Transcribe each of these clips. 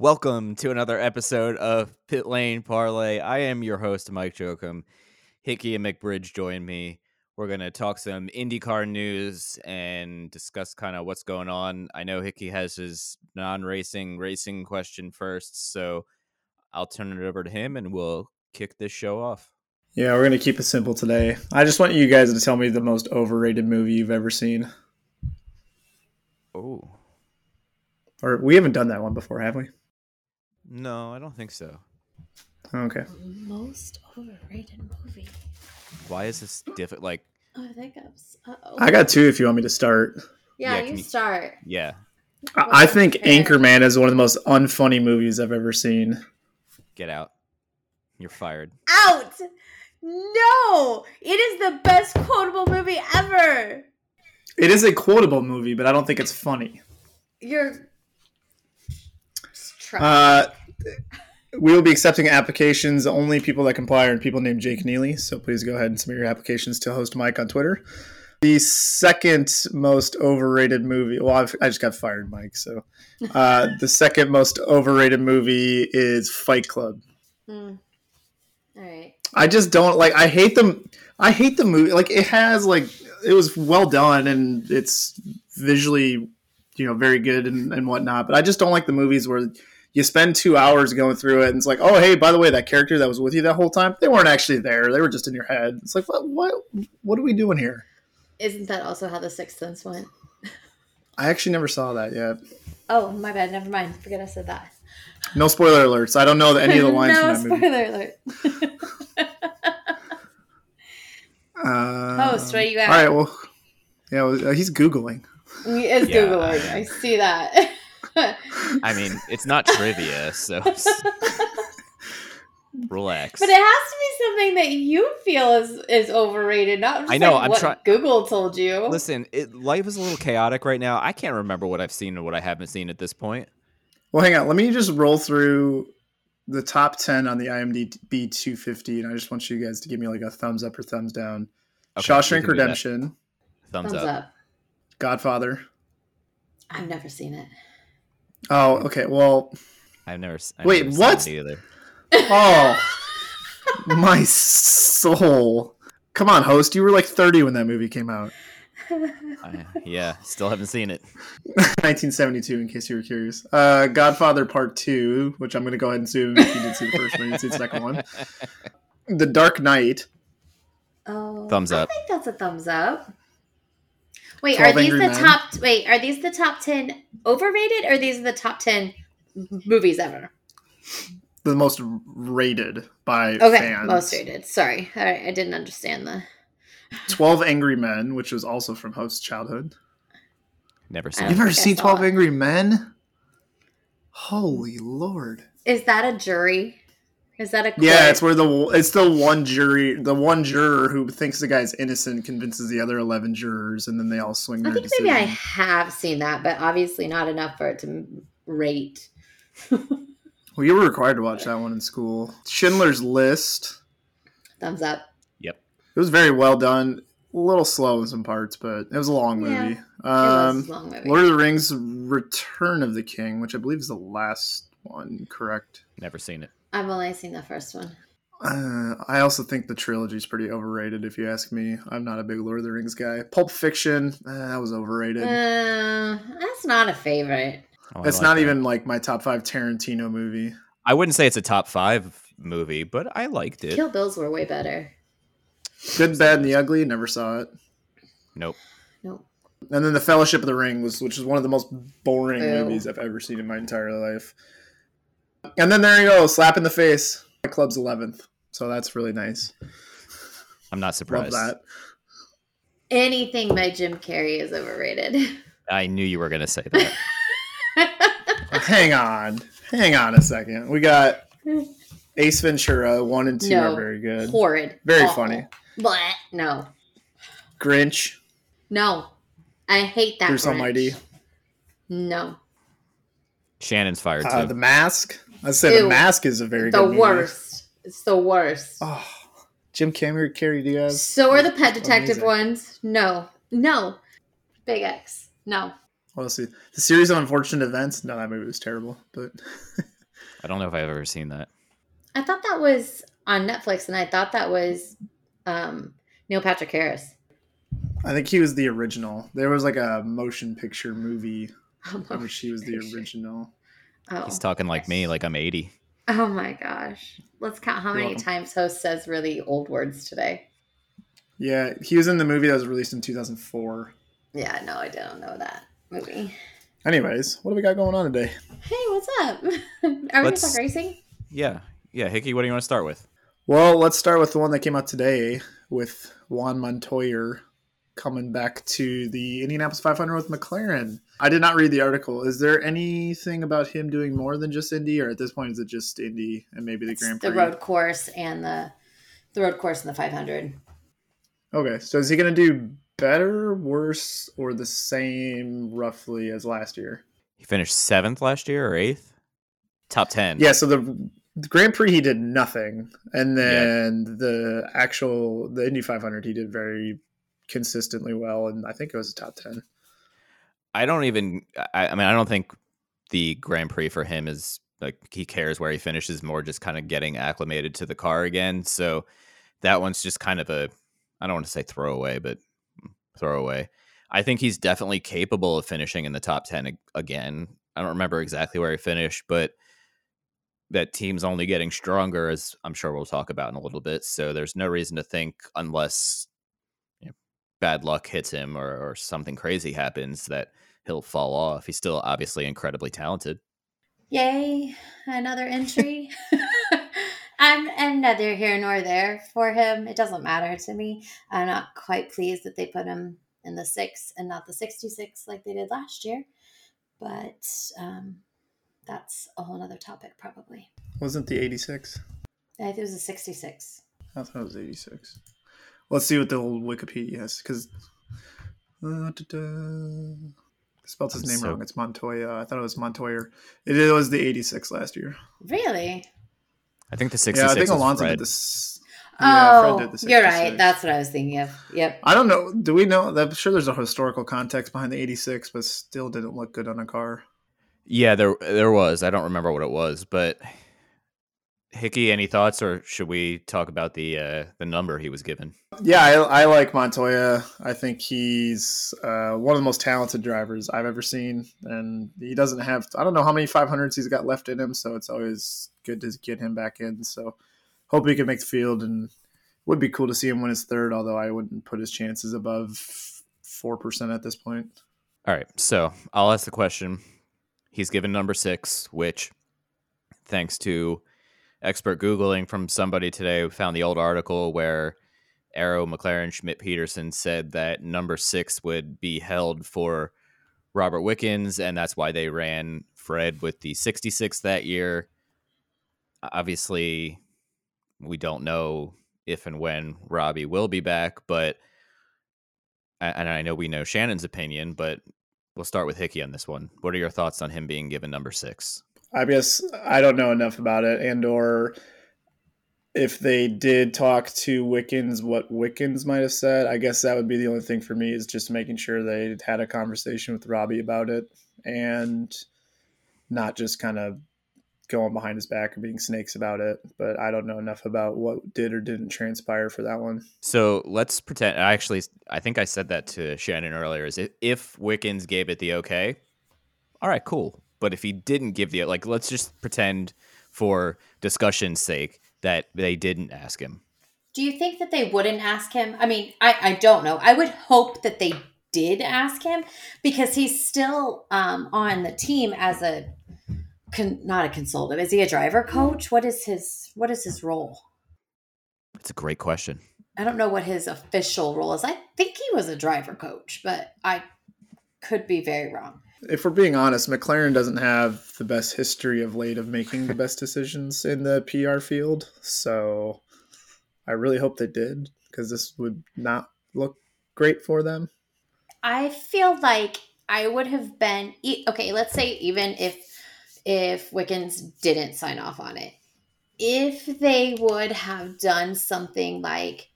Welcome to another episode of Pit Lane Parlay. I am your host, Mike Jokum. Hickey and McBridge join me. We're going to talk some IndyCar news and discuss kind of what's going on. I know Hickey has his non racing racing question first, so I'll turn it over to him and we'll kick this show off. Yeah, we're gonna keep it simple today. I just want you guys to tell me the most overrated movie you've ever seen. Oh, Or we haven't done that one before, have we? No, I don't think so. Okay. Most overrated movie. Why is this difficult? Like, Oh, I think I'm. Uh-oh. I got two if you want me to start. Yeah, Yeah, you can you- start. yeah, I I think Okay. Anchorman is one of the most unfunny movies I've ever seen. get out. You're fired. Out. No, it is the best quotable movie ever. It is a quotable movie, but I don't think it's funny. You're. Uh, we will be accepting applications. Only people that comply are people named Jake Neely. So please go ahead and submit your applications to host Mike on Twitter. The second most overrated movie. Well, I've, I just got fired, Mike. So uh, the second most overrated movie is Fight Club. Hmm. All right. I just don't like. I hate them. I hate the movie. Like it has like it was well done and it's visually, you know, very good and, and whatnot. But I just don't like the movies where you spend two hours going through it and it's like, oh hey, by the way, that character that was with you that whole time, they weren't actually there. They were just in your head. It's like what what what are we doing here? Isn't that also how The Sixth Sense went? I actually never saw that yet. Oh, my bad. Never mind. Forget I said that. No spoiler alerts. I don't know any of the lines no from that movie. spoiler alert. Uh, Host, what do you got? All right. Well, yeah, uh, he's googling. he is Yeah. googling. I see that. I mean, it's not trivia, so relax. But it has to be something that you feel is is overrated, not just I know, like I'm what try- Google told you. Listen, it, life is a little chaotic right now. I can't remember what I've seen and what I haven't seen at this point. Well, hang on. Let me just roll through the top 10 on the IMDb 250, and I just want you guys to give me like a thumbs up or thumbs down. Okay, Shawshank can do that. Redemption, Thumbs, Thumbs up. up. Godfather. I've never seen it. Oh, okay. Well, I've never. s- I've Wait, never what? Seen it either. oh, my soul. Come on, host. You were like 30 when that movie came out. I, yeah, still haven't seen it. 1972, in case you were curious. Uh, Godfather Part 2, which I'm going to go ahead and assume if you did see the first one, you did see the second one. The Dark Knight. Oh, Thumbs up. I think that's a thumbs up. Wait, are these the Men. top? Wait, are these the top ten overrated, or these are the top ten movies ever? The most rated by Okay, fans. most rated. Sorry, all right, I didn't understand the. 12 Angry Men, which was also from host's childhood. Never seen. You've never seen 12 it. Angry Men? Holy lord. Is that a jury? Is that a Yeah, it's where the it's the one jury, the one juror who thinks the guy's innocent convinces the other 11 jurors and then they all swing I their think maybe I have seen that, but obviously not enough for it to rate. Well, you were required to watch that one in school. Schindler's List. Thumbs up. Yep. It was very well done. A little slow in some parts, but it was a long Yeah, movie. it was Um, a long movie. Lord of the Rings: Return of the King, which I believe is the last one, correct? Never seen it. I've only seen the first one. Uh, I also think the trilogy is pretty overrated. If you ask me, I'm not a big Lord of the Rings guy. Pulp Fiction, eh, that was overrated. Uh, that's not a favorite. Oh, it's like not that. even like my top five Tarantino movie. I wouldn't say it's a top five movie, but I liked it. Kill Bills were way better. Good, Bad, and the Ugly. Never saw it. Nope. Nope. And then the Fellowship of the Ring was, which is one of the most boring Ew. movies I've ever seen in my entire life. And then there you go, slap in the face. My club's eleventh, so that's really nice. I'm not Love surprised. that. Anything by Jim Carrey is overrated. I knew you were going to say that. Hang on, hang on a second. We got Ace Ventura one and two no. are very good. Horrid. Very Awful. funny. But no. Grinch, No. I hate that. Bruce Grinch. Almighty, No. Shannon's fired too. uh, The Mask. I said Ew. The Mask is a very The good movie. worst. It's the worst. Oh, Jim Cameron, Carrie Diaz. So are the pet detective Amazing. ones. No. No. Big X. No. Well, let's see. The series of unfortunate events. No, that movie was terrible. But I don't know if I've ever seen that. I thought that was on Netflix and I thought that was um Neil Patrick Harris. I think he was the original. There was like a motion picture movie in Oh, which he was the picture. original. Oh. He's talking like me, like I'm 80. Oh my gosh. Let's count how You're many welcome. times host says really old words today. Yeah, he was in the movie that was released in 2004. Yeah, no, I don't know that movie. Anyways, what do we got going on today? Hey, what's up? Are we gonna Let's- talk racing? Yeah. Yeah. Hickey, what do you want to start with? Well, let's start with the one that came out today with Juan Montoya coming back to the Indianapolis 500 with McLaren. I did not read the article. Is there anything about him doing more than just Indy, or at this point is it just Indy and maybe the It's Grand Prix? the road course and the the road course and the 500. Okay, so is he going to do better, worse, or the same roughly as last year? He finished seventh last year or eighth? Top 10. Yeah, so the, the Grand Prix he did nothing, and then the actual the Indy 500 he did very consistently well, and I think it was a top ten. I don't even, I, I mean, I don't think the Grand Prix for him is like he cares where he finishes, more just kind of getting acclimated to the car again. So that one's just kind of a, I don't want to say throwaway, but mm, throwaway. I think he's definitely capable of finishing in the top 10 again. I don't remember exactly where he finished, but that team's only getting stronger, as I'm sure we'll talk about in a little bit. So there's no reason to think, unless bad luck hits him or, or something crazy happens, that he'll fall off. He's still obviously incredibly talented. Yay, another entry. I'm and neither here nor there for him. It doesn't matter to me. I'm not quite pleased that they put him in the six and not the 66 like they did last year. But um, that's a whole other topic, probably. Wasn't the 86? I think it was a 66. I thought it was 86. Let's see what the old Wikipedia has, because uh, spelled his I'm name so- wrong. It's Montoya. I thought it was Montoya. It, it was the 86 last year. Really? I think the 66 Yeah, I think is Alonso did this. Yeah, Fred oh, the you're right. That's what I was thinking of. Yep. I don't know. Do we know? I'm sure there's a historical context behind the 86, but still didn't look good on a car. Yeah, there there was. I don't remember what it was, but Hickey, any thoughts, or should we talk about the uh, the number he was given? Yeah, I, I like Montoya. I think he's uh, one of the most talented drivers I've ever seen, and he doesn't have. I don't know how many 500s he's got left in him, so it's always good to get him back in. So hope he can make the field, and would be cool to see him win his third. Although I wouldn't put his chances above four percent at this point. All right, so I'll ask the question. He's given number six, which, thanks to expert googling from somebody today, found the old article where Arrow McLaren Schmidt Peterson said that number six would be held for Robert Wickens, and that's why they ran Fred with the 66 that year. Obviously, we don't know if and when Robbie will be back, but and I know we know Shannon's opinion, but we'll start with Hickey on this one. What are your thoughts on him being given number six? I guess I don't know enough about it, and or if they did talk to Wickens, what Wickens might have said. I guess that would be the only thing for me is just making sure they had a conversation with Robbie about it, and not just kind of going behind his back or being snakes about it. But I don't know enough about what did or didn't transpire for that one. So let's pretend. I actually, I think I said that to Shannon earlier. Is if, if Wickens gave it the okay, all right, cool. But if he didn't give the like, let's just pretend for discussion's sake that they didn't ask him. Do you think that they wouldn't ask him? I mean, I, I don't know. I would hope that they did ask him because he's still um, on the team as a con, not a consultant. Is he a driver coach? What is his what is his role? It's a great question. I don't know what his official role is. I think he was a driver coach, but I could be very wrong. If we're being honest, McLaren doesn't have the best history of late of making the best decisions in the PR field. So I really hope they did because this would not look great for them. I feel like I would have been okay. Let's say even if if Wickens didn't sign off on it, if they would have done something like,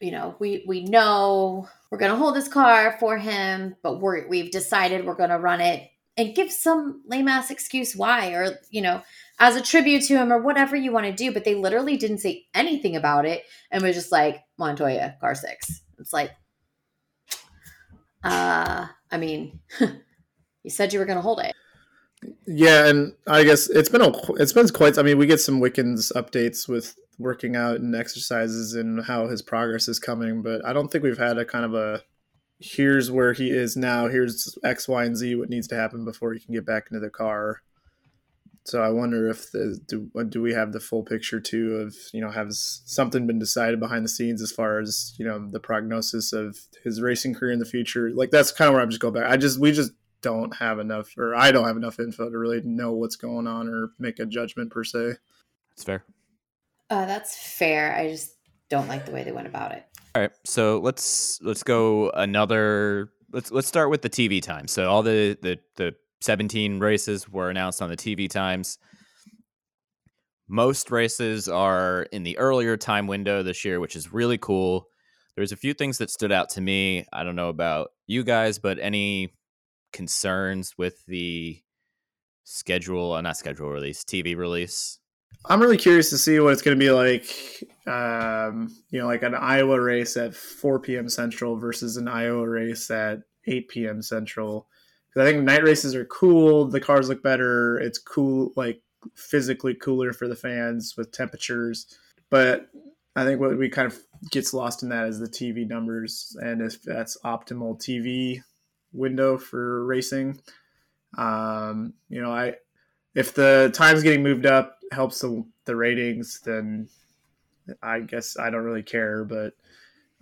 you know, we we know we're going to hold this car for him, but we're we've decided we're going to run it and give some lame ass excuse why, or you know, as a tribute to him or whatever you want to do. But they literally didn't say anything about it and was just like Montoya car six. It's like uh, I mean, you said you were going to hold it. Yeah, and I guess it's been a it's been quite. I mean, we get some Wickens updates with working out and exercises and how his progress is coming, but I don't think we've had a kind of a here's where he is now. Here's X, Y, and Z. What needs to happen before he can get back into the car. So I wonder if the do do we have the full picture too of you know has something been decided behind the scenes as far as you know the prognosis of his racing career in the future? Like that's kind of where I'm just going back. I just we just don't have enough, or I don't have enough info to really know what's going on or make a judgment per se. That's fair. Uh, that's fair. I just don't like the way they went about it. All right, so let's let's go another. Let's let's start with the TV time. So all the the the 17 races were announced on the TV times. Most races are in the earlier time window this year, which is really cool. There's a few things that stood out to me. I don't know about you guys, but any concerns with the schedule, uh, not schedule release, TV release? I'm really curious to see what it's going to be like. Um, you know, like an Iowa race at 4 p.m. Central versus an Iowa race at 8 p.m. Central. Because I think night races are cool. The cars look better. It's cool, like physically cooler for the fans with temperatures. But I think what we kind of gets lost in that is the TV numbers and if that's optimal TV window for racing. Um, you know, I if the time's getting moved up helps the, the ratings, then I guess I don't really care. But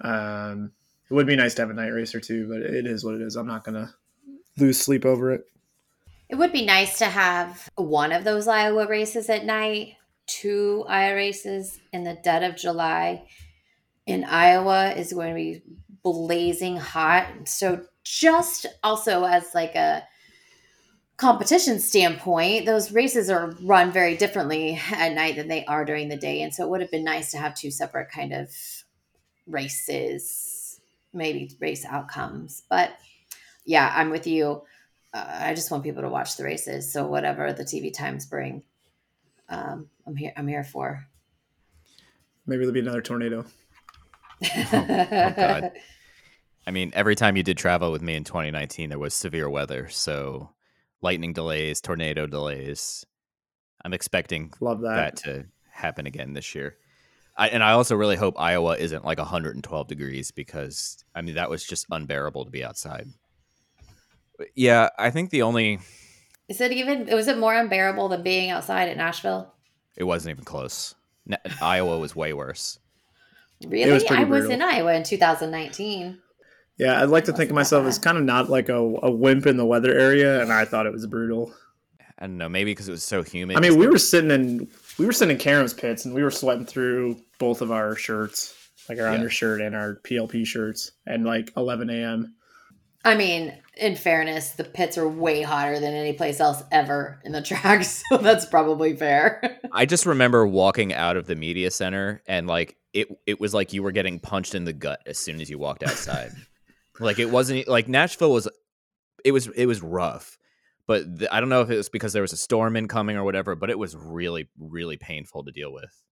um, it would be nice to have a night race or two, but it is what it is. I'm not gonna lose sleep over it. It would be nice to have one of those Iowa races at night, two Iowa races in the dead of July. In Iowa is going to be blazing hot. So just also as like a competition standpoint, those races are run very differently at night than they are during the day. And so it would have been nice to have two separate kind of races, maybe race outcomes. But yeah, I'm with you. Uh, I just want people to watch the races. So whatever the TV times bring, um, I'm here. I'm here for. Maybe there'll be another tornado. oh God. I mean, every time you did travel with me in 2019, there was severe weather. So lightning delays, tornado delays. I'm expecting Love that. that to happen again this year. I, and I also really hope Iowa isn't like 112 degrees because I mean that was just unbearable to be outside. But yeah, I think the only Is it even? Was it more unbearable than being outside at Nashville? it wasn't even close. Na- Iowa was way worse. Really, was pretty I was in Iowa in 2019. Yeah, I'd like to think of myself as kind of not like a, a wimp in the weather area, and I thought it was brutal. I don't know, maybe because it was so humid. I mean, we were sitting in we were sitting in Karen's pits, and we were sweating through both of our shirts, like our Yeah. undershirt and our PLP shirts, and like 11 a.m. I mean, in fairness, the pits are way hotter than any place else ever in the track, so that's probably fair. I just remember walking out of the media center and like it it was like you were getting punched in the gut as soon as you walked outside. like it wasn't like Nashville was it was it was rough. But th- I don't know if it was because there was a storm incoming or whatever, but it was really really painful to deal with.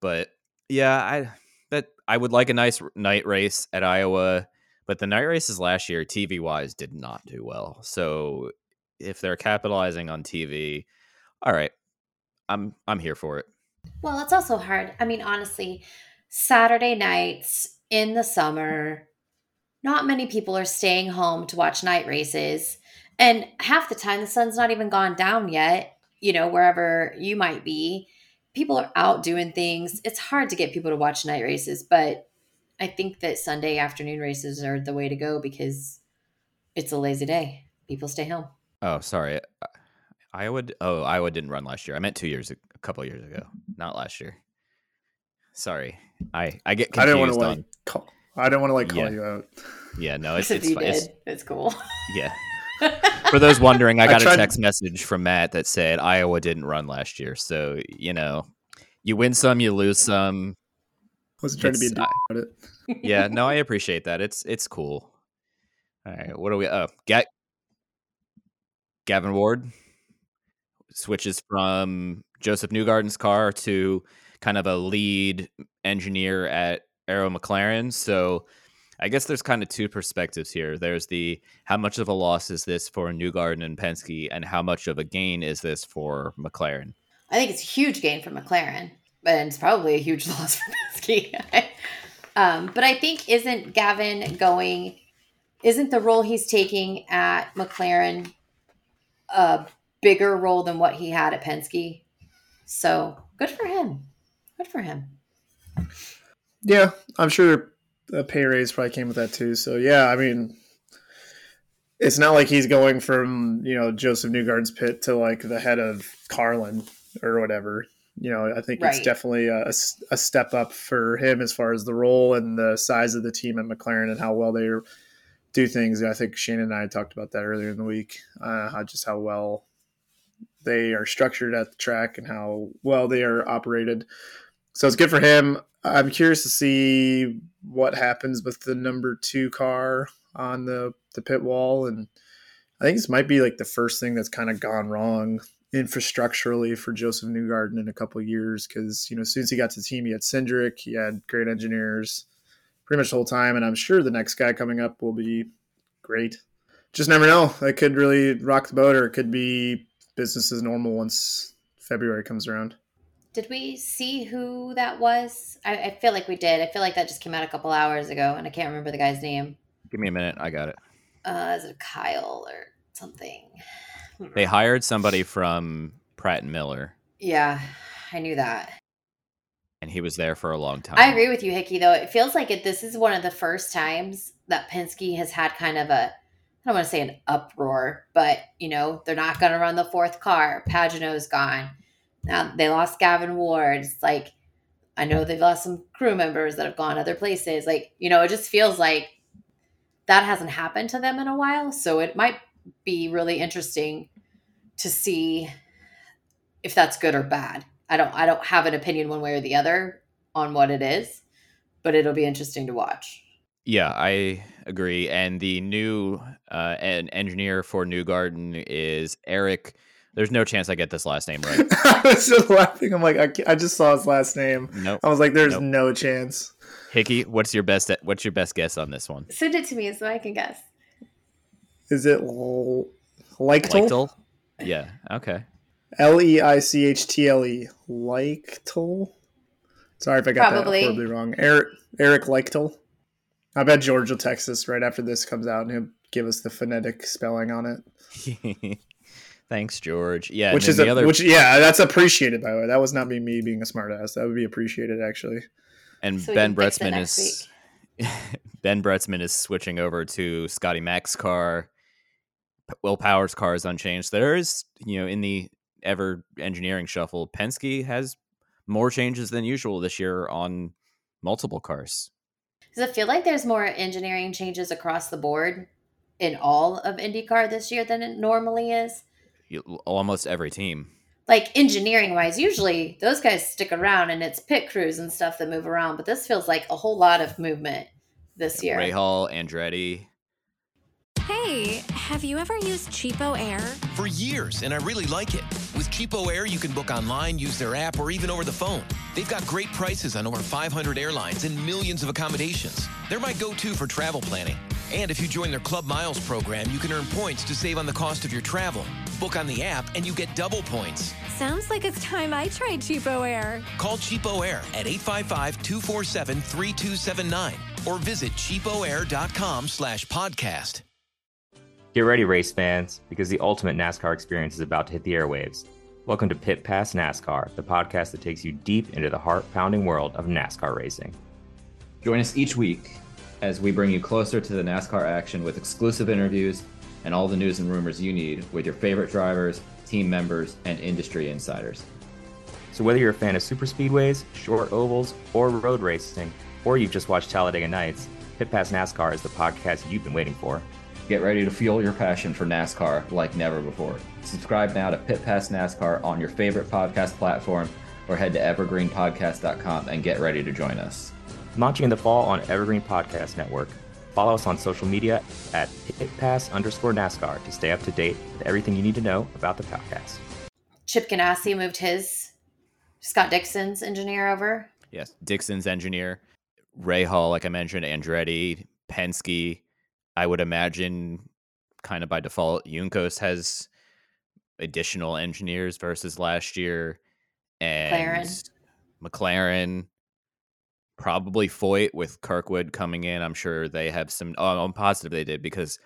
But yeah, I that I would like a nice night race at Iowa, but the night races last year TV wise did not do well. So if they're capitalizing on TV, all right, I'm I'm here for it. Well, it's also hard. I mean, honestly, Saturday nights in the summer, not many people are staying home to watch night races. And half the time, the sun's not even gone down yet, you know, wherever you might be. People are out doing things. It's hard to get people to watch night races, but I think that Sunday afternoon races are the way to go because it's a lazy day. People stay home. Oh, sorry. Iowa. Oh, Iowa didn't run last year. I meant two years, a couple years ago, not last year. Sorry, I I get confused I didn't want to on. like call. I don't want to like call Yeah. you out. Yeah, no, it's if it's, it's it's cool. yeah. For those wondering, I I got a tried- text message from Matt that said Iowa didn't run last year. So you know, you win some, you lose some. Wasn't trying to be a It's- dick about it. Yeah, no, I appreciate that. It's it's cool. All right, what do we? Oh, Ga- Gavin Ward switches from Joseph Newgarden's car to kind of a lead engineer at Arrow McLaren. So I guess there's kind of two perspectives here. There's the how much of a loss is this for Newgarden and Penske, and how much of a gain is this for McLaren? I think it's a huge gain for McLaren, and it's probably a huge loss for Penske. um, but I think isn't Gavin going? Isn't the role he's taking at McLaren a bigger role than what he had at Penske? So good for him. Good for him. Yeah, I'm sure a pay raise probably came with that too. So yeah, I mean, it's not like he's going from you know Joseph Newgarden's pit to like the head of Carlin or whatever. You know, I think it's Right. definitely a, step up for him as far as the role and the size of the team at McLaren and how well they do things. I think Shane and I talked about that earlier in the week. Uh, how just how well they are structured at the track and how well they are operated. So it's good for him. I'm curious to see what happens with the number two car on the, the pit wall. And I think this might be like the first thing that's kind of gone wrong infrastructurally for Joseph Newgarden in a couple years. Cause, you know, as soon as he got to the team, he had Cindric, he had great engineers pretty much the whole time. And I'm sure the next guy coming up will be great. Just never know. That could really rock the boat or it could be business as normal once February comes around. Did we see who that was? I, I feel like we did. I feel like that just came out a couple hours ago, and I can't remember the guy's name. Give me a minute. I got it. Uh, is it Kyle or something? They hired somebody from Pratt and Miller, Yeah, I knew that. and he was there for a long time. I agree with you, Hickey. Though it feels like it. This is one of the first times that Penske has had kind of a. I don't want to say an uproar, but you know they're not going to run the fourth car. Pagenaud's gone. Now they lost Gavin Ward. It's like I know they've lost some crew members that have gone other places. Like you know, it just feels like that hasn't happened to them in a while. So it might be really interesting to see if that's good or bad. I don't. I don't have an opinion one way or the other on what it is, but it'll be interesting to watch. Yeah, I agree. And the new uh, engineer for Newgarden is Eric. There's no chance I get this last name right. I was just laughing. I'm like, I, I just saw his last name. Nope. I was like, there's Nope. no chance. Hickey, what's your best what's your best guess on this one? Send it to me so I can guess. Is it L- Leichtle? Leichtle? Yeah. Okay. L E I C H T L E. Leichtle? Sorry if I got Probably. that horribly wrong. Eric Eric Leichtle. I bet George will text us right after this comes out and he'll give us the phonetic spelling on it. Thanks, George. Yeah, which is then a, the other which yeah, that's appreciated by the way. That was not me me being a smartass. That would be appreciated actually. and So Ben can fix it Bretzman is Ben Bretzman is switching over to Scotty Mack's car. Will Power's car is unchanged. There is, you know, in the ever engineering shuffle, Penske has more changes than usual this year on multiple cars. Does it feel like there's more engineering changes across the board in all of IndyCar this year than it normally is? You- Almost every team. Like engineering wise, usually those guys stick around and it's pit crews and stuff that move around, but this feels like a whole lot of movement this year. Ray Hall, Andretti. Hey, have you ever used Cheapo Air? For years, and I really like it. With Cheapo Air, you can book online, use their app, or even over the phone. They've got great prices on over 500 airlines and millions of accommodations. They're my go to for travel planning. And if you join their Club Miles program, you can earn points to save on the cost of your travel. Book on the app and you get double points. Sounds like it's time I tried Cheapo Air. Call Cheapo Air at 855-247-3279 or visit cheapoair.com slash podcast. Get ready, race fans, because the ultimate NASCAR experience is about to hit the airwaves. Welcome to Pit Pass NASCAR, the podcast that takes you deep into the heart pounding world of NASCAR racing. Join us each week as we bring you closer to the NASCAR action with exclusive interviews and all the news and rumors you need with your favorite drivers, team members, and industry insiders. So, whether you're a fan of super speedways, short ovals, or road racing, or you've just watched Talladega Nights, Pit Pass NASCAR is the podcast you've been waiting for. Get ready to fuel your passion for NASCAR like never before. Subscribe now to Pit Pass NASCAR on your favorite podcast platform or head to evergreenpodcast.com and get ready to join us. Launching in the fall on Evergreen Podcast Network. Follow us on social media at pitpass underscore NASCAR to stay up to date with everything you need to know about the podcast. Chip Ganassi moved his Scott Dixon's engineer over. Yes, Dixon's engineer, Rahal, like I mentioned, Andretti, Penske. I would imagine, kind of by default, Juncos has additional engineers versus last year, and McLaren. McLaren, probably Foyt with Kirkwood coming in. I'm sure they have some. Oh, I'm positive they did because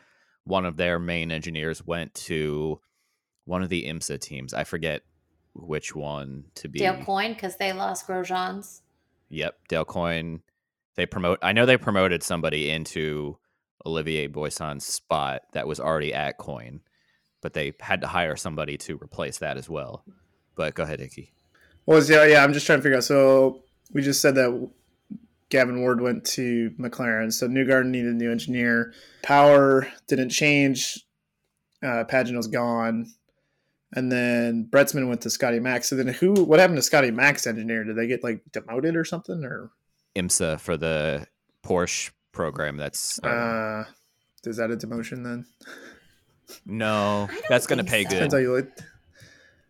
one of their main engineers went to one of the IMSA teams. I forget which one to be. Dale Coyne because they lost Grosjean's. Yep, Dale Coyne. They promote. I know they promoted somebody into Olivier Boisson's spot that was already at Coyne, but they had to hire somebody to replace that as well. But go ahead, Icky. Well, yeah, yeah. I'm just trying to figure out. So we just said that Gavin Ward went to McLaren. So Newgarden needed a new engineer. Power didn't change. Uh, Pagenaud's gone. And then Bretzman went to Scotty Max. So then who? What happened to Scotty Max engineer? Did they get like demoted or something? Or IMSA for the Porsche program. That's uh, is that a demotion then? no, that's going to pay so. good. How you look.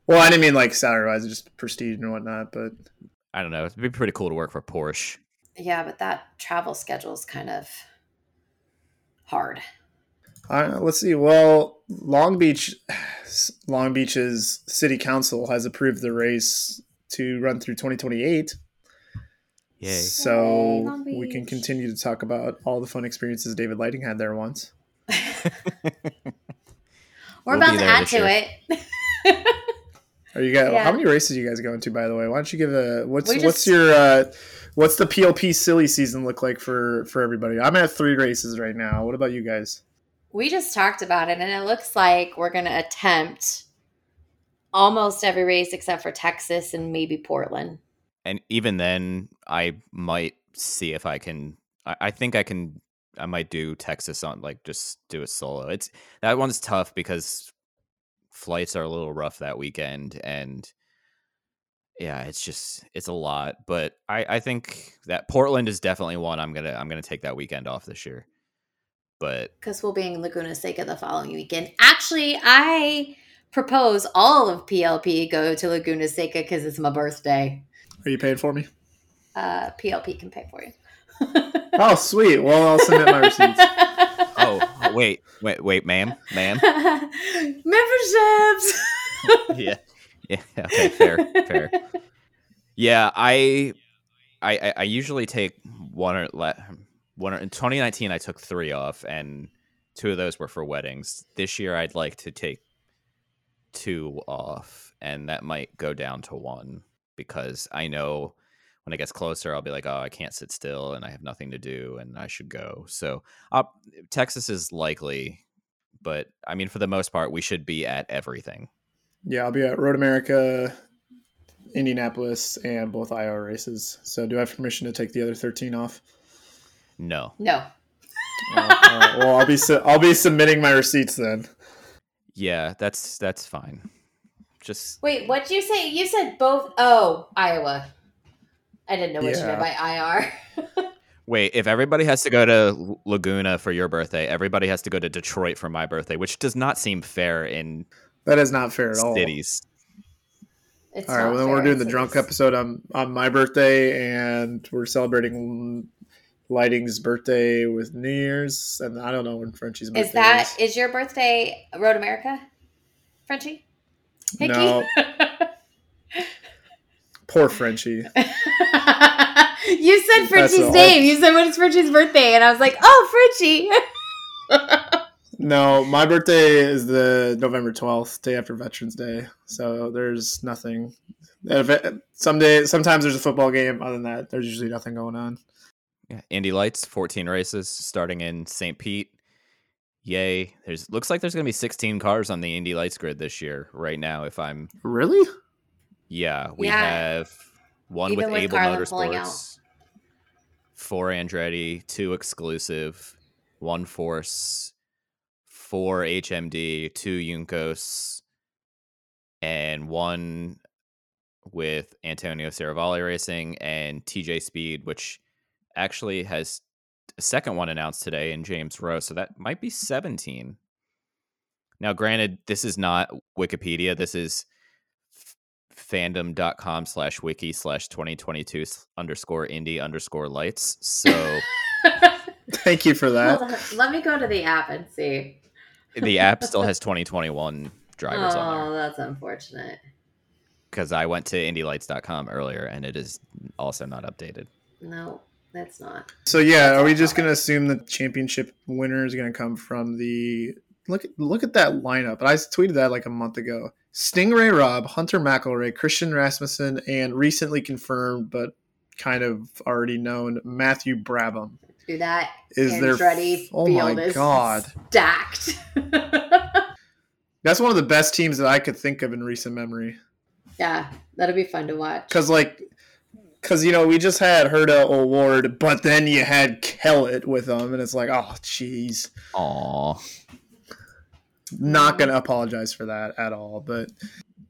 Well, I didn't mean like salary wise, just prestige and whatnot. But I don't know. It'd be pretty cool to work for Porsche. Yeah, but that travel schedule is kind of hard. Uh, let's see. Well, Long Beach, Long Beach's city council has approved the race to run through 2028. Yay. Yay, So Long we can continue to talk about all the fun experiences David Lighting had there once. We're We'll about to add to year. it. Are you guys? Yeah. How many races you guys going to? By the way, why don't you give a what's We what's your uh, what's the PLP silly season look like for for everybody? I'm at three races right now. What about you guys? we just talked about it, and it looks like we're going to attempt almost every race except for Texas and maybe Portland. and even then i might see if i can I, I think i can i might do texas on like just do a solo it's that one's tough because flights are a little rough that weekend and yeah it's just it's a lot but i i think that portland is definitely one i'm gonna i'm gonna take that weekend off this year but because we'll be in Laguna Seca the following weekend. Actually, I propose all of PLP go to Laguna Seca because it's my birthday. Are you paying for me? Uh, PLP can pay for you. Oh, sweet. Well, I'll submit my receipts. oh wait wait wait ma'am ma'am Memberships. yeah yeah okay fair fair. Yeah i i I- usually take one or let one or in 2019 i took three off and two of those were for weddings. This year i'd like to take two off and that might go down to one because i know when it gets closer i'll be like oh i can't sit still and i have nothing to do and i should go. So uh, texas is likely but i mean for the most part we should be at everything Yeah, I'll be at Road America, Indianapolis, and both Iowa races. So, do I have permission to take the other 13 off? no no. Well, all right. well, I'll be su- I'll be submitting my receipts then. Yeah, that's that's fine. Just Wait, what'd you say? You said both. Oh, Iowa. I didn't know what you meant by IR. wait, if everybody has to go to Laguna for your birthday, everybody has to go to Detroit for my birthday, which does not seem fair in That is not fair at all. cities. It's All right, well then we're doing the drunk it's- episode on on my birthday, and we're celebrating Lighting's birthday with New Year's, and I don't know when Frenchie's birthday Is that is. is your birthday Road America? Frenchie? Hickey? No. Poor Frenchie. you said Frenchie's name. You said when it's Frenchie's birthday, and I was like, oh, Frenchie. No, my birthday is the November twelfth, day after Veterans Day. So there's nothing. If it- Someday, sometimes there's a football game. Other than that, there's usually nothing going on. Yeah, Indy Lights, 14 races starting in St. Pete. Yay. There's looks like there's going to be 16 cars on the Indy Lights grid this year right now if I'm Really? Yeah, we Yeah. have one Even with with Abel Carlin. Motorsports, four Andretti, two exclusive, one Force, four HMD, two Juncos, and one with Antonio Saravalli Racing and TJ Speed, which actually has a second one announced today in James Roe. So that might be 17. Now, granted, this is not Wikipedia. This is f- fandom.com slash wiki slash 2022 underscore indie underscore lights. So Thank you for that. Hold on. Let me go to the app and see. The app still has 2021 drivers oh, on there Oh, that's unfortunate. because I went to indylights.com earlier and it is also not updated. No, that's not. So yeah, are we just gonna assume the championship winner is gonna come from the look? Look at that lineup. I tweeted that like a month ago. Sting Ray Robb, Hunter McElrea, Christian Rasmussen, and recently confirmed but kind of already known Matthew Brabham. Do that. Is there? Andretti Oh my god, stacked. that's one of the best teams that I could think of in recent memory. yeah, that'll be fun to watch. Because like, because you know we just had Herda Award, but then you had Kellett with them, and it's like, oh jeez. Aw. not going to apologize for that at all. But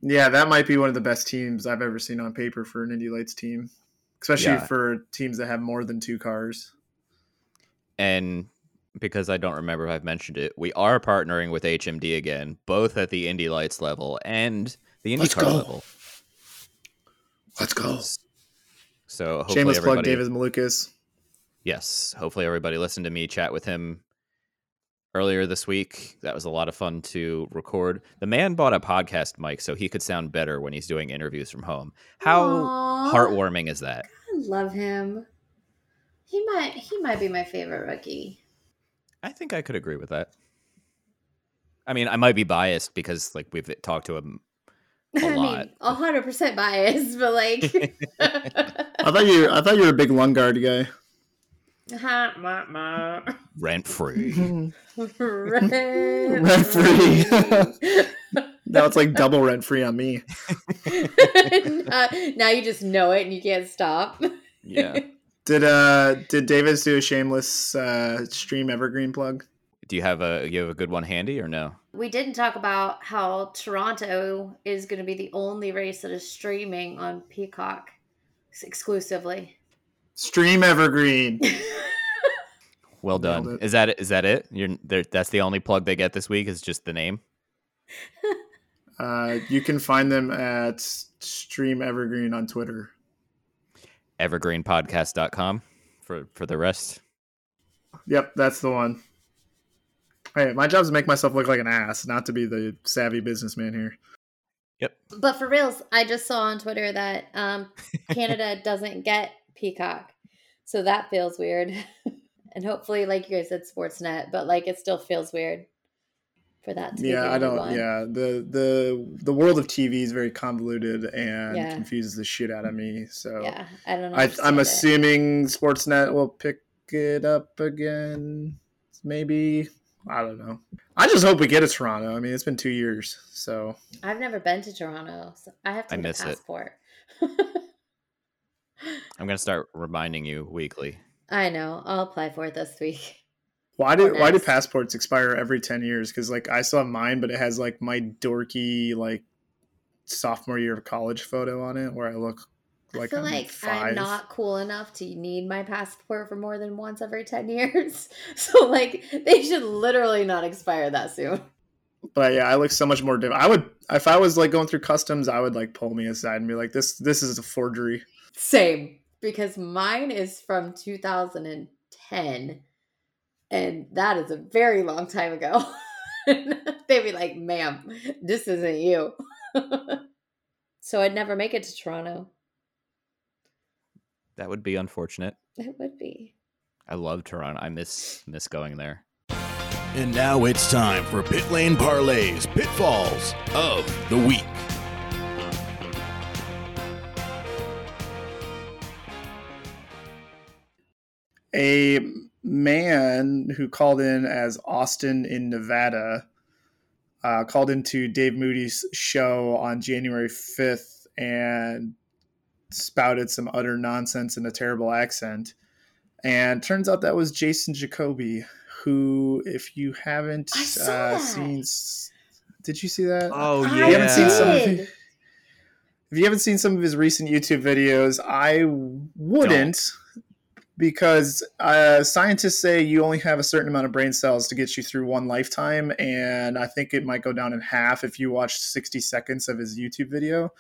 yeah, that might be one of the best teams I've ever seen on paper for an Indy Lights team, especially Yeah. for teams that have more than two cars. And because I don't remember if I've mentioned it, we are partnering with HMD again, both at the Indy Lights level and the Let's IndyCar level. Let's go. So hopefully Shameless plug, everybody, David Malukas. yes, hopefully everybody listened to me chat with him earlier this week. That was a lot of fun to record. The man bought a podcast mic so he could sound better when he's doing interviews from home. How Aw. heartwarming is that? I love him. He might he might be my favorite rookie. I think I could agree with that. I mean, I might be biased because like we've talked to him A I lot. mean, hundred percent biased, but like I thought you. I thought you were a big Lundgaard guy. Ha, ma, ma. rent free. Rent Rent free. now it's like double rent free on me. Uh, now you just know it and you can't stop. yeah. Did uh did Davis do a shameless uh stream evergreen plug? Do you have a you have a good one handy or no? We didn't talk about how Toronto is going to be the only race that is streaming on Peacock exclusively. Stream evergreen. Well Nailed done. it. Is that is that it? You're there, that's the only plug they get this week is just the name. Uh, you can find them at Stream Evergreen on Twitter. Evergreenpodcast.com for for the rest. Yep, that's the one. Hey, my job is to make myself look like an ass, not to be the savvy businessman here. Yep. But for reals, I just saw on Twitter that um, Canada doesn't get Peacock. So that feels weird. and hopefully, like you guys said, Sportsnet, but like it still feels weird for that to be Yeah, I don't. one. Yeah, the the the world of TV is very convoluted and Yeah. confuses the shit out of me. So Yeah, I don't know. I, I'm assuming Sportsnet will pick it up again. Maybe I don't know. I just hope we get a Toronto. I mean, it's been two years, so I've never been to Toronto. So I have to I get a miss it. passport. I'm gonna start reminding you weekly. I know. I'll apply for it this week. Why do why do passports expire every ten years? Because like I still have mine, but it has like my dorky like sophomore year of college photo on it, where I look like I feel I'm like five. I'm not cool enough to need my passport for more than once every 10 years. So, like, they should literally not expire that soon. But uh, yeah, I look so much more different. I would if I was like going through customs, I would like pull me aside and be like, "This this is a forgery." Same. Because mine is from 2010. And that is a very long time ago. They'd be like, ma'am, this isn't you. so I'd never make it to Toronto. That would be unfortunate. It would be. I love Toronto. I miss miss going there. And now it's time for Pit Lane Parlays Pitfalls of the Week. a man who called in as Austin in Nevada uh, called into Dave Moody's show on January 5th and spouted some utter nonsense in a terrible accent. And turns out that was Jason Jacoby, who, if you haven't uh, seen, did you see that? Oh I If you haven't seen some of his, if you haven't seen some of his recent YouTube videos, I wouldn't because uh, scientists say you only have a certain amount of brain cells to get you through one lifetime, and I think it might go down in half if you watch 60 seconds of his YouTube video.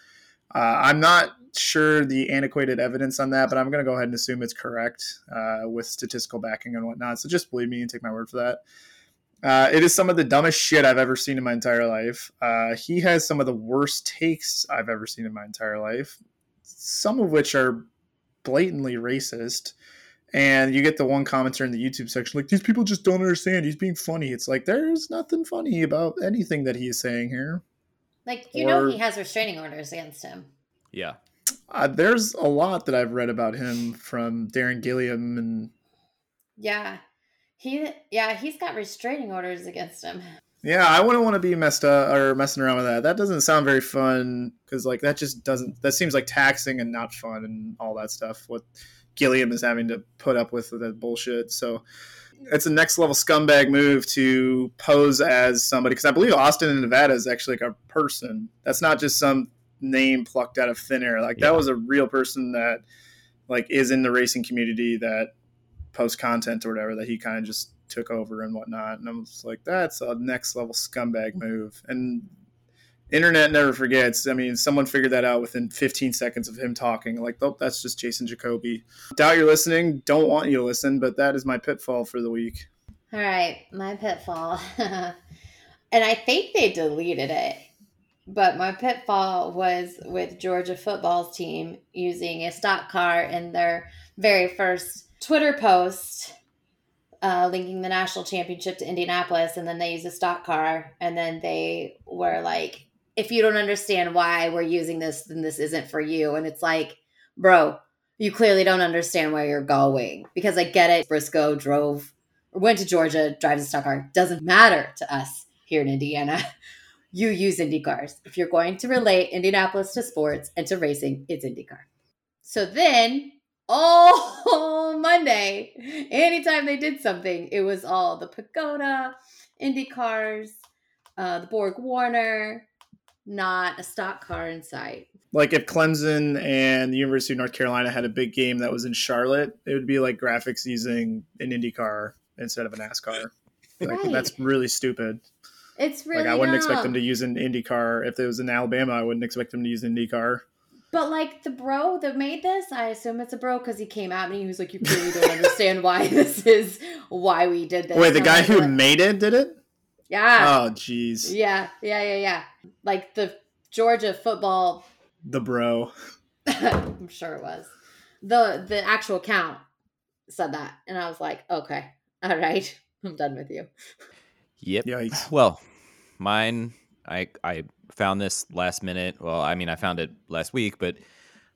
Uh, I'm not sure the antiquated evidence on that, but I'm going to go ahead and assume it's correct uh, with statistical backing and whatnot. So just believe me and take my word for that. Uh, it is some of the dumbest shit I've ever seen in my entire life. Uh, he has some of the worst takes I've ever seen in my entire life, some of which are blatantly racist. And you get the one commenter in the YouTube section like, these people just don't understand. He's being funny. It's like, there's nothing funny about anything that he is saying here. Like, you know, he has restraining orders against him. Yeah. Uh, there's a lot that I've read about him from Darren Gilliam and Yeah. He, yeah, he's got restraining orders against him. Yeah, I wouldn't want to be messed up or messing around with that. That doesn't sound very fun because like that just doesn't. That seems like taxing and not fun and all that stuff. What Gilliam is having to put up with that bullshit. So it's a next level scumbag move to pose as somebody because I believe Austin in Nevada is actually like a person. That's not just some name plucked out of thin air. Like Yeah. that was a real person that like is in the racing community that post content or whatever that he kind of just took over and whatnot. And I was like, that's a next level scumbag move. And internet never forgets. I mean, someone figured that out within 15 seconds of him talking. Like, oh, that's just Jason Jacoby. Doubt you're listening. Don't want you to listen, but that is my pitfall for the week. All right, my pitfall. and I think they deleted it. But my pitfall was with Georgia football's team using a stock car in their very first Twitter post, uh, linking the national championship to Indianapolis. And then they used a stock car. And then they were like, if you don't understand why we're using this, then this isn't for you. And it's like, bro, you clearly don't understand where you're going. Because I get it. Briscoe drove went to Georgia, drives a stock car. Doesn't matter to us here in Indiana. You use Indy cars. If you're going to relate Indianapolis to sports and to racing, it's IndyCar. So then, all Monday, anytime they did something, it was all the Pagoda, Indy cars, uh, the Borg Warner, not a stock car in sight. Like, if Clemson and the University of North Carolina had a big game that was in Charlotte, it would be like graphics using an Indy car instead of a NASCAR. Like, Right. That's really stupid. It's really like, I wouldn't expect them to use an Indy car. If it was in Alabama, I wouldn't expect them to use an Indy car. But like the bro that made this, I assume it's a bro because he came at me. He was like, "You clearly don't understand why this is why we did this." Wait, the guy I'm who like, made it did it? Yeah, Oh, jeez. yeah, yeah, yeah, yeah. Like the Georgia football, The bro. I'm sure it was the the actual count said that, and I was like, "Okay, all right, I'm done with you." Yep. Yikes. Well, mine I I found this last minute. Well, I mean I found it last week, but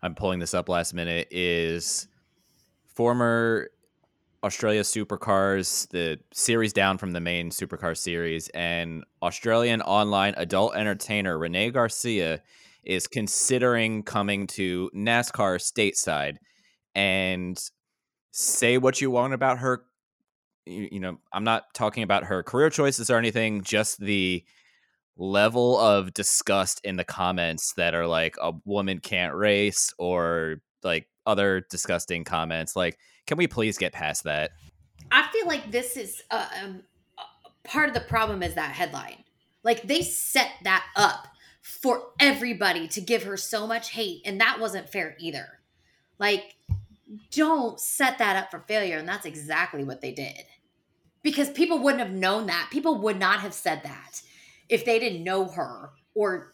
I'm pulling this up last minute is former Australia Supercars, the series down from the main Supercar series, and Australian online adult entertainer Renee Garcia is considering coming to NASCAR stateside. And say what you want about her you, you know, I'm not talking about her career choices or anything, just the level of disgust in the comments that are like a woman can't race or like other disgusting comments. Like, can we please get past that? I feel like this is uh, um, uh, part of the problem is that headline. Like they set that up for everybody to give her so much hate, and that wasn't fair either. Like, don't set that up for failure, and that's exactly what they did. because people wouldn't have known that. People would not have said that if they didn't know her or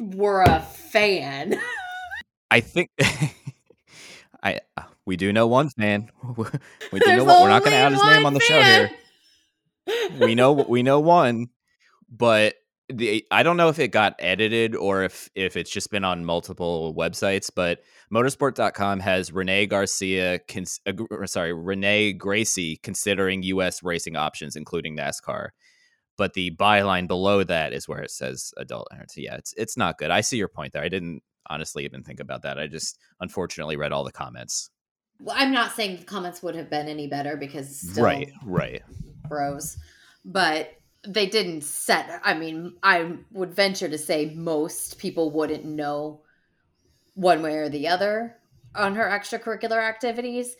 were a fan. I think I uh, we do know one fan. we do There's know one. We're not going to out his name on the show here. We know we know one, but the I don't know if it got edited or if if it's just been on multiple websites. But motorsport.com has Renee Garcia, cons, uh, sorry, Renee Gracie considering U.S. racing options, including NASCAR. But the byline below that is where it says adult. So yeah, it's it's not good. I see your point there. I didn't honestly even think about that. I just unfortunately read all the comments. Well, I'm not saying the comments would have been any better because still Right, right. bros, but they didn't set. I mean, I would venture to say most people wouldn't know one way or the other on her extracurricular activities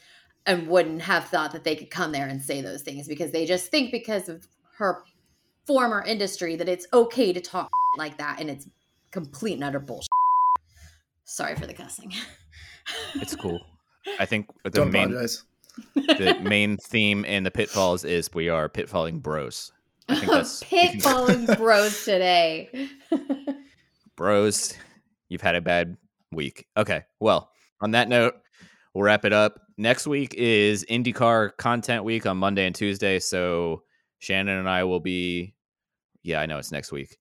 and wouldn't have thought that they could come there and say those things because they just think because of her former industry that it's okay to talk like that and it's complete and utter bullshit. Sorry for the cussing. It's cool. I think the Don't main apologize. the main theme in the pitfalls is we are pitfalling bros. I think that's Pitfalling bros today. bros. You've had a bad week. Okay. Well, on that note, we'll wrap it up. Next week is IndyCar content week on Monday and Tuesday. So Shannon and I will be, yeah, I know it's next week,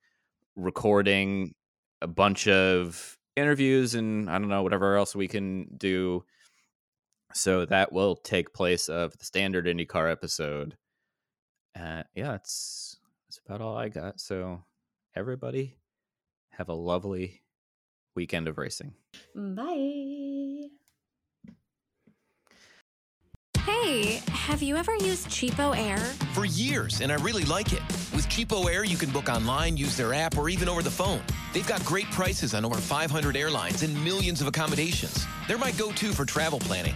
recording a bunch of interviews and I don't know, whatever else we can do. So that will take place of the standard IndyCar episode. Uh, yeah, it's that's about all I got. So everybody have a lovely weekend of racing. Bye. Hey, have you ever used Cheapo Air? For years, and I really like it. With Cheapo Air, you can book online, use their app, or even over the phone. They've got great prices on over 500 airlines and millions of accommodations. They're my go to for travel planning.